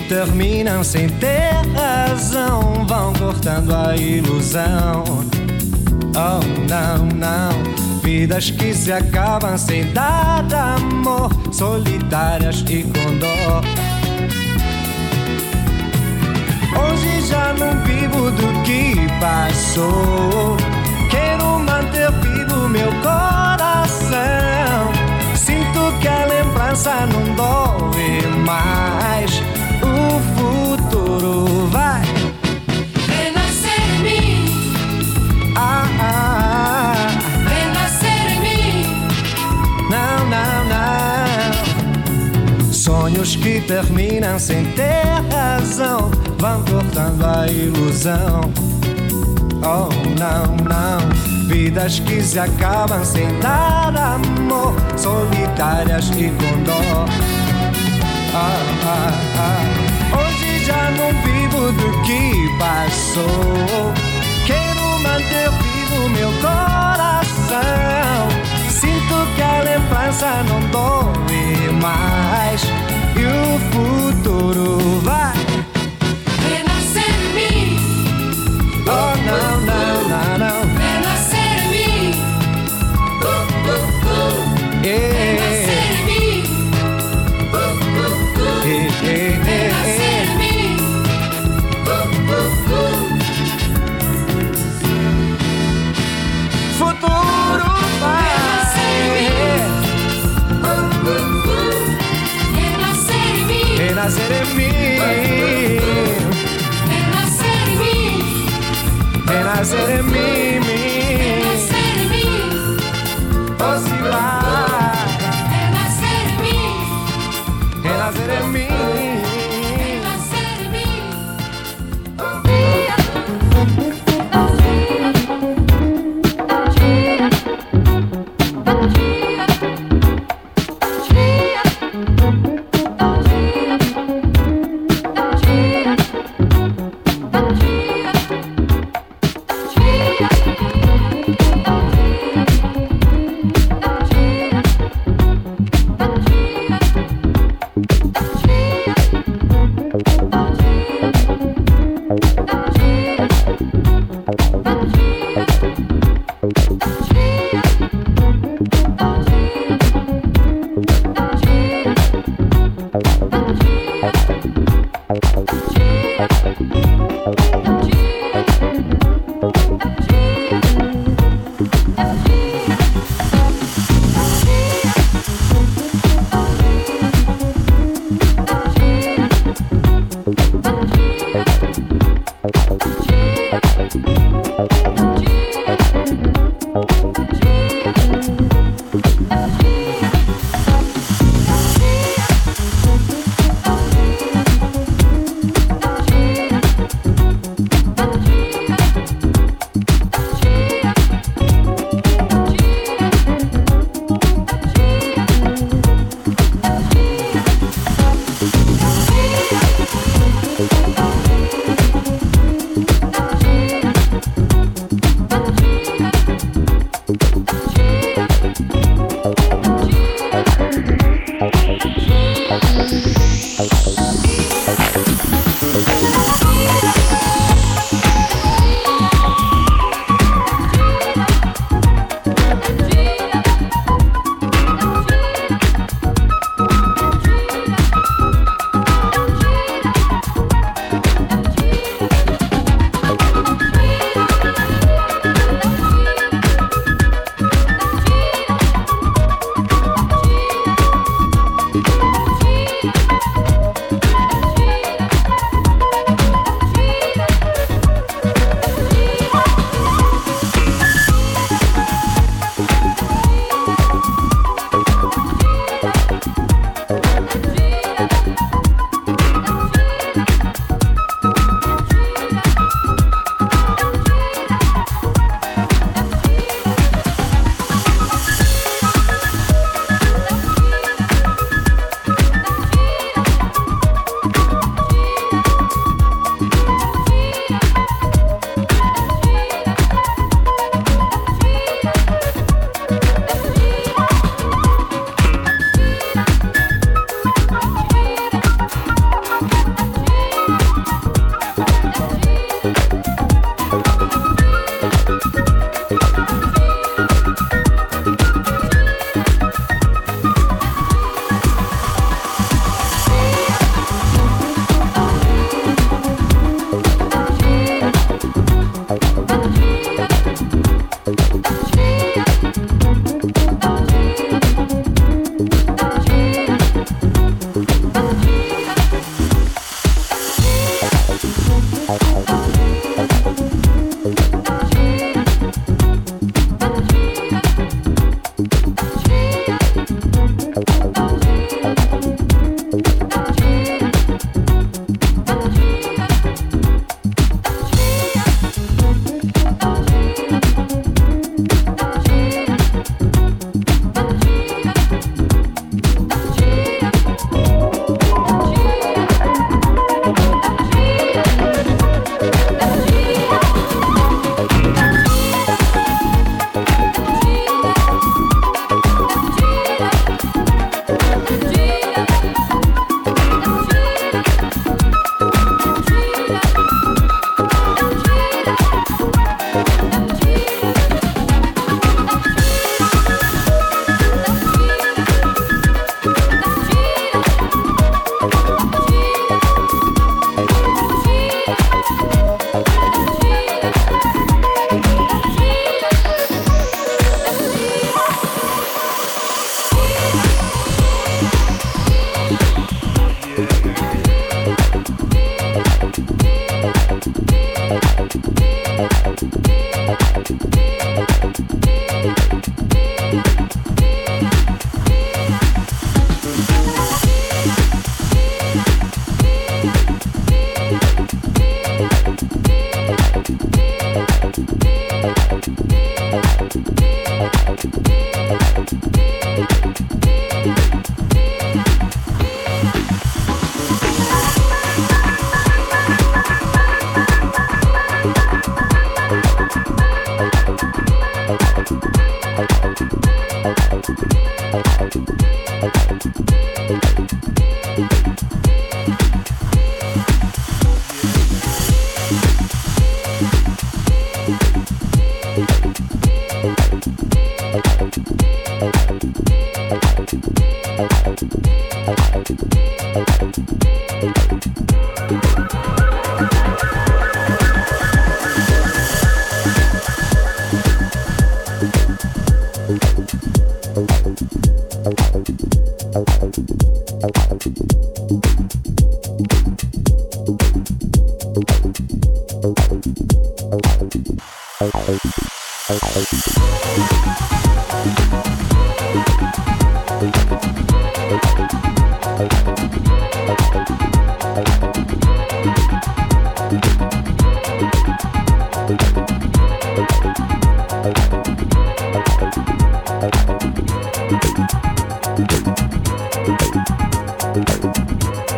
terminam sem ter razão vão cortando a ilusão. Oh, não, não. Vidas que se acabam sem dar amor, solitárias e com dor. Hoje já não vivo do que passou. Quero manter vivo meu coração. Sinto que a lembrança não dói mais. Sonhos que terminam sem ter razão vão cortando a ilusão. Oh, não, não. Vidas que se acabam sem dar amor, solitárias e com dor. Ah, ah, ah. Hoje já não vivo do que passou. Quero manter vivo meu coração.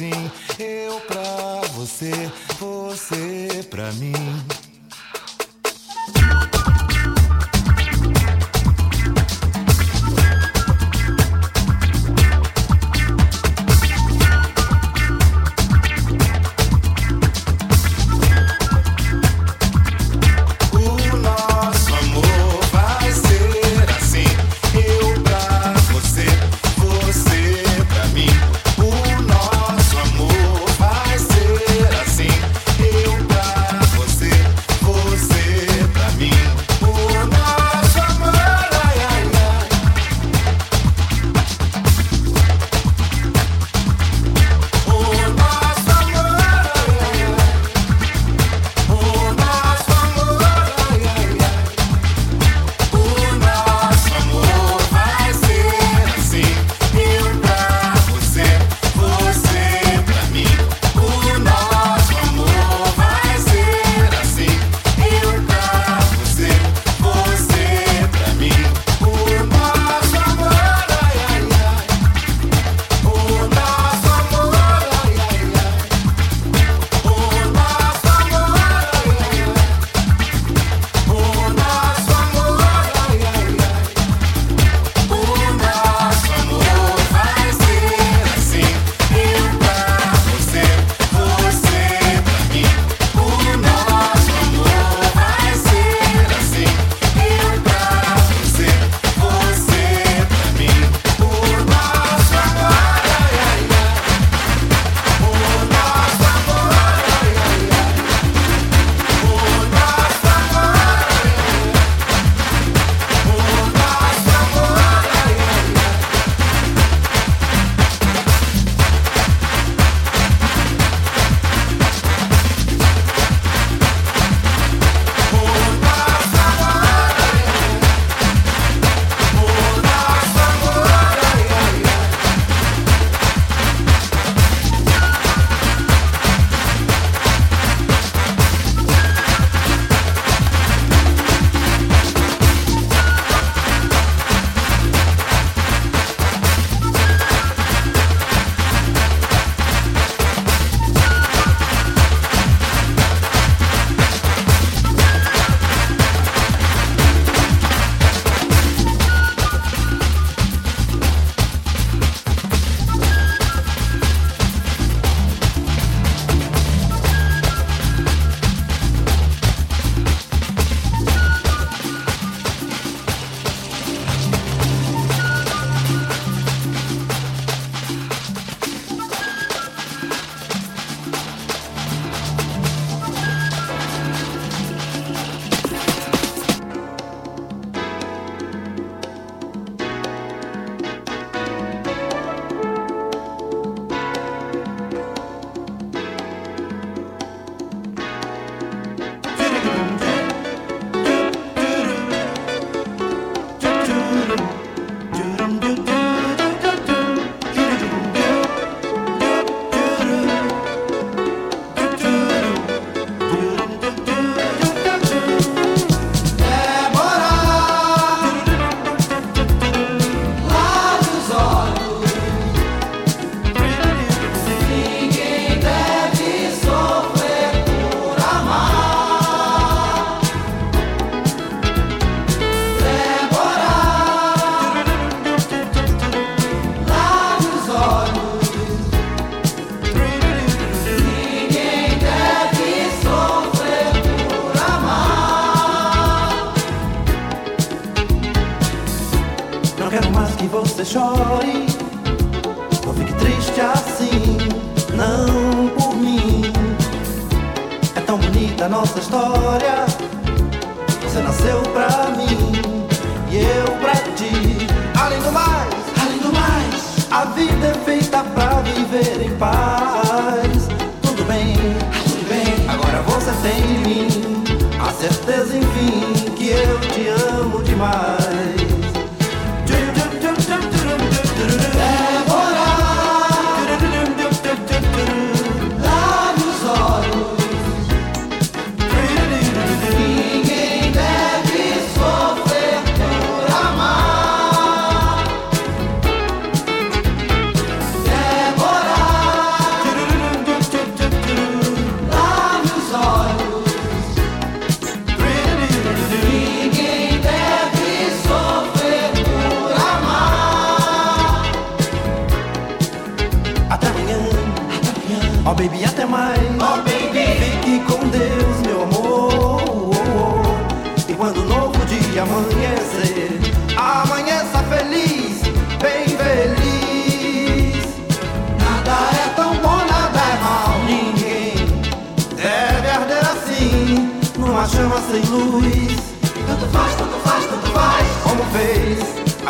Assim. Eu pra você, você pra mim. que você chore. Não fique triste assim, não por mim. É tão bonita a nossa história. Você nasceu pra mim e eu pra ti. Ah, além do mais, ah, além do mais, a vida é feita pra viver em paz. Tudo bem, tudo bem. Agora você tem em mim a certeza, enfim, que eu te amo demais.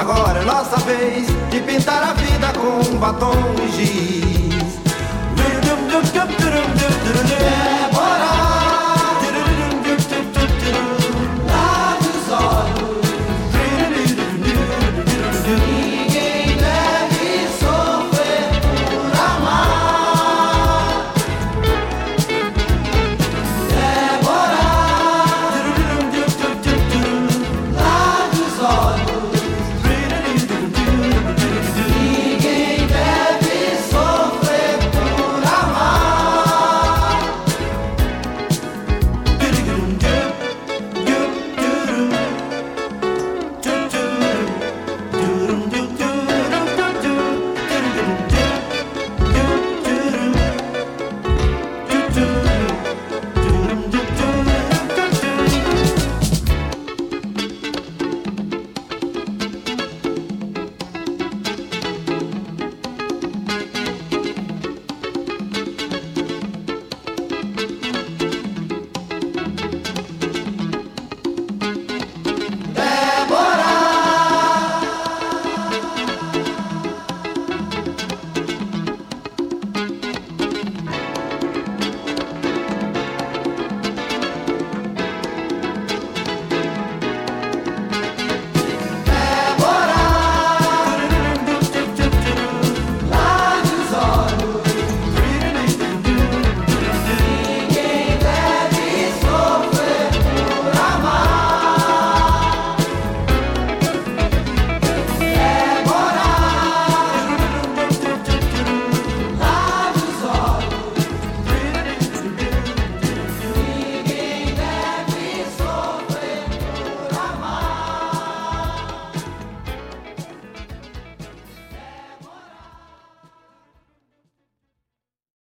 Agora é nossa vez de pintar a vida com batom e giz.